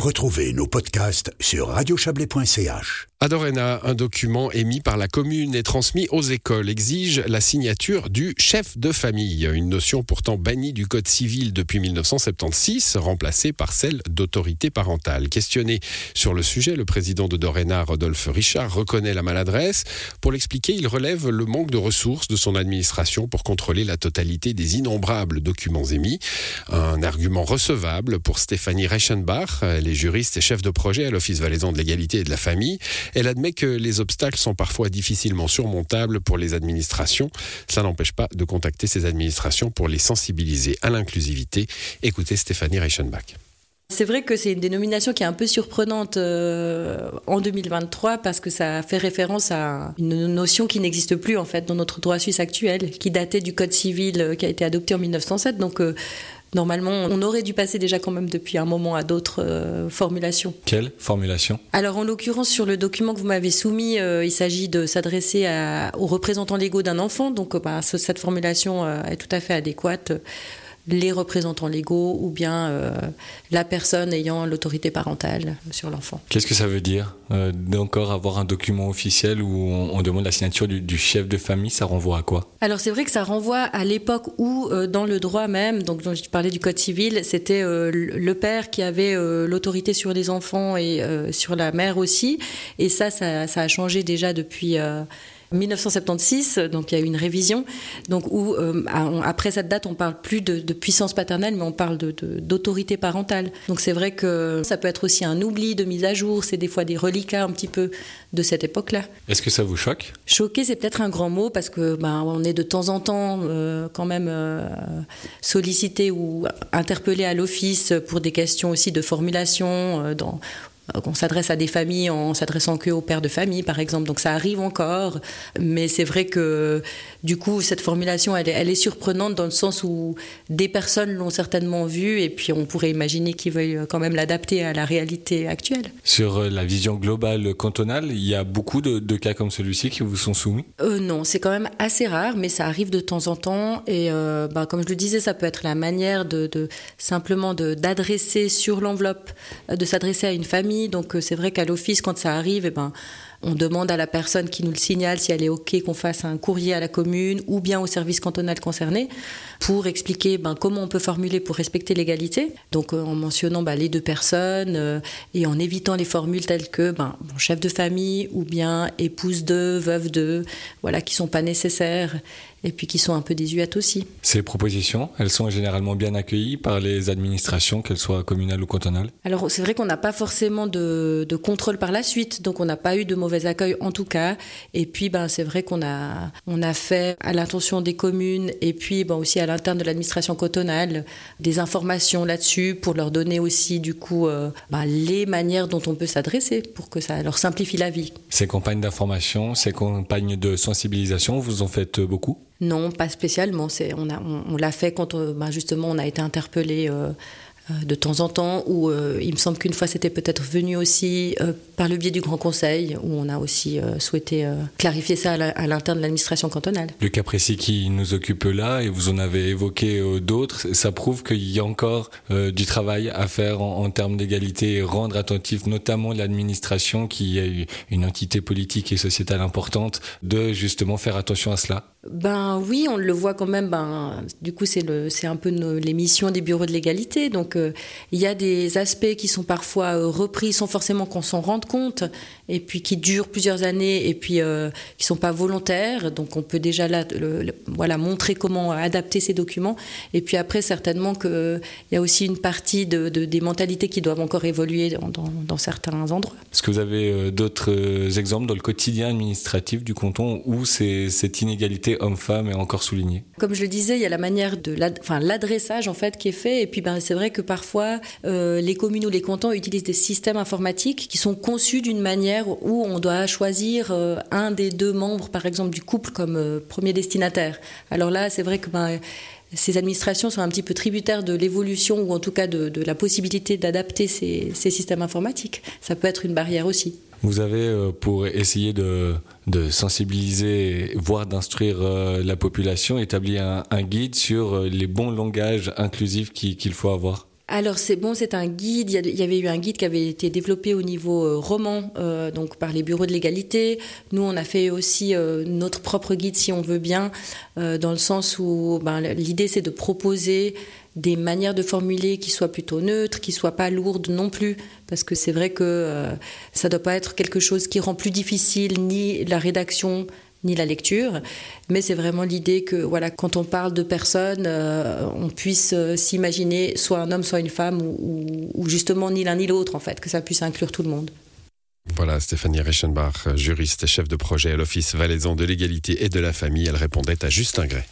Retrouvez nos podcasts sur radiochablais.ch. Adorena, un document émis par la commune et transmis aux écoles, exige la signature du chef de famille, une notion pourtant bannie du Code civil depuis 1976, remplacée par celle d'autorité parentale. Questionné sur le sujet, le président de Dorena, Rodolphe Richard, reconnaît la maladresse. Pour l'expliquer, il relève le manque de ressources de son administration pour contrôler la totalité des innombrables documents émis. Un argument recevable pour Stéphanie Reichenbach, les juristes et chefs de projet à l'Office valaisan de l'égalité et de la famille. Elle admet que les obstacles sont parfois difficilement surmontables pour les administrations. Cela n'empêche pas de contacter ces administrations pour les sensibiliser à l'inclusivité. Écoutez Stéphanie Reichenbach. C'est vrai que c'est une dénomination qui est un peu surprenante euh, en 2023 parce que ça fait référence à une notion qui n'existe plus en fait dans notre droit suisse actuel, qui datait du Code civil euh, qui a été adopté en 1907. Donc euh, Normalement, on aurait dû passer déjà quand même depuis un moment à d'autres euh, formulations. Quelle formulation? Alors en l'occurrence sur le document que vous m'avez soumis, euh, il s'agit de s'adresser aux représentants légaux d'un enfant. Donc euh, bah, cette formulation est tout à fait adéquate les représentants légaux ou bien euh, la personne ayant l'autorité parentale sur l'enfant. Qu'est-ce que ça veut dire euh, d'encore avoir un document officiel où on, demande la signature du, chef de famille Ça renvoie à quoi? Alors c'est vrai que ça renvoie à l'époque où euh, dans le droit même, donc dont je parlais du code civil, c'était le père qui avait l'autorité sur les enfants et sur la mère aussi. Et ça, ça, ça a changé déjà depuis 1976, donc il y a eu une révision, donc où euh, après cette date on parle plus de, puissance paternelle, mais on parle d'autorité de, parentale. Donc c'est vrai que ça peut être aussi un oubli de mise à jour, c'est des fois des reliquats un petit peu de cette époque-là. Est-ce que ça vous choque? Choquer, c'est peut-être un grand mot parce que ben, on est de temps en temps euh, quand même euh, sollicité ou interpellé à l'office pour des questions aussi de formulation dans, on s'adresse à des familles en s'adressant que aux pères de famille, par exemple. Donc ça arrive encore, mais c'est vrai que du coup cette formulation, elle est, surprenante dans le sens où des personnes l'ont certainement vue et puis on pourrait imaginer qu'ils veuillent quand même l'adapter à la réalité actuelle. Sur euh, la vision globale cantonale, il y a beaucoup de, cas comme celui-ci qui vous sont soumis? Euh, Non, c'est quand même assez rare, mais ça arrive de temps en temps et euh, bah, comme je le disais, ça peut être la manière de, de simplement d'adresser sur l'enveloppe, de s'adresser à une famille donc euh, c'est vrai qu'à l'office, quand ça arrive, eh ben, on demande à la personne qui nous le signale si elle est OK qu'on fasse un courrier à la commune ou bien au service cantonal concerné pour expliquer ben, comment on peut formuler pour respecter l'égalité. Donc euh, en mentionnant ben, les deux personnes euh, et en évitant les formules telles que ben, chef de famille ou bien épouse de, veuve de, voilà, qui sont pas nécessaires et puis qui sont un peu désuètes aussi. Ces propositions, elles sont généralement bien accueillies par les administrations, qu'elles soient communales ou cantonales? Alors c'est vrai qu'on n'a pas forcément de, de, contrôle par la suite, donc on n'a pas eu de mauvais accueil en tout cas. Et puis ben, c'est vrai qu'on a, on a fait à l'intention des communes et puis ben, aussi à l'interne de l'administration cantonale des informations là-dessus pour leur donner aussi du coup euh, ben, les manières dont on peut s'adresser pour que ça leur simplifie la vie. Ces campagnes d'information, ces campagnes de sensibilisation, vous en faites beaucoup? Non, pas spécialement. on, a, on, l'a fait quand euh, bah, justement on a été interpellé euh, euh, de temps en temps, ou il me semble qu'une fois c'était peut-être venu aussi par le biais du Grand Conseil, où on a aussi souhaité clarifier ça à l'interne de l'administration cantonale. Le cas précis qui nous occupe là, et vous en avez évoqué d'autres, ça prouve qu'il y a encore du travail à faire en, en termes d'égalité et rendre attentif notamment l'administration, qui est une entité politique et sociétale importante, de justement faire attention à cela. Ben oui, on le voit quand même. Ben, du coup, c'est un peu l'émission des bureaux de l'égalité. Donc, euh, il y a des aspects qui sont parfois euh, repris sans forcément qu'on s'en rende compte, et puis qui durent plusieurs années, et puis euh, qui sont pas volontaires. Donc, on peut déjà là, voilà, montrer comment adapter ces documents. Et puis après, certainement qu'il y a aussi une partie de, des mentalités qui doivent encore évoluer dans, dans certains endroits. Est-ce que vous avez d'autres exemples dans le quotidien administratif du canton où cette inégalité homme-femme est encore souligné Comme je le disais, il y a la manière de l'adressage en fait qui est fait. Et puis ben, c'est vrai que parfois euh, les communes ou les cantons utilisent des systèmes informatiques qui sont conçus d'une manière où on doit choisir euh, un des deux membres, par exemple du couple, comme euh, premier destinataire. Alors là, c'est vrai que ben, ces administrations sont un petit peu tributaires de l'évolution ou en tout cas de, la possibilité d'adapter ces, systèmes informatiques. Ça peut être une barrière aussi. Vous avez, euh, pour essayer de, sensibiliser, voire d'instruire la population, établi un, guide sur les bons langages inclusifs qu'il faut avoir? Alors c'est bon, c'est un guide. Il y avait eu un guide qui avait été développé au niveau euh, roman, euh, donc par les bureaux de l'égalité. Nous, on a fait aussi euh, notre propre guide, si on veut bien, dans le sens où ben, l'idée c'est de proposer des manières de formuler qui soient plutôt neutres, qui soient pas lourdes non plus, parce que c'est vrai que ça doit pas être quelque chose qui rend plus difficile ni la rédaction ni la lecture, mais c'est vraiment l'idée que voilà, quand on parle de personnes, euh, on puisse euh, s'imaginer soit un homme, soit une femme, ou, justement ni l'un ni l'autre, en fait, que ça puisse inclure tout le monde. Voilà, Stéphanie Reichenbach, juriste et chef de projet à l'Office valaisan de l'égalité et de la famille, elle répondait à Justin Gray.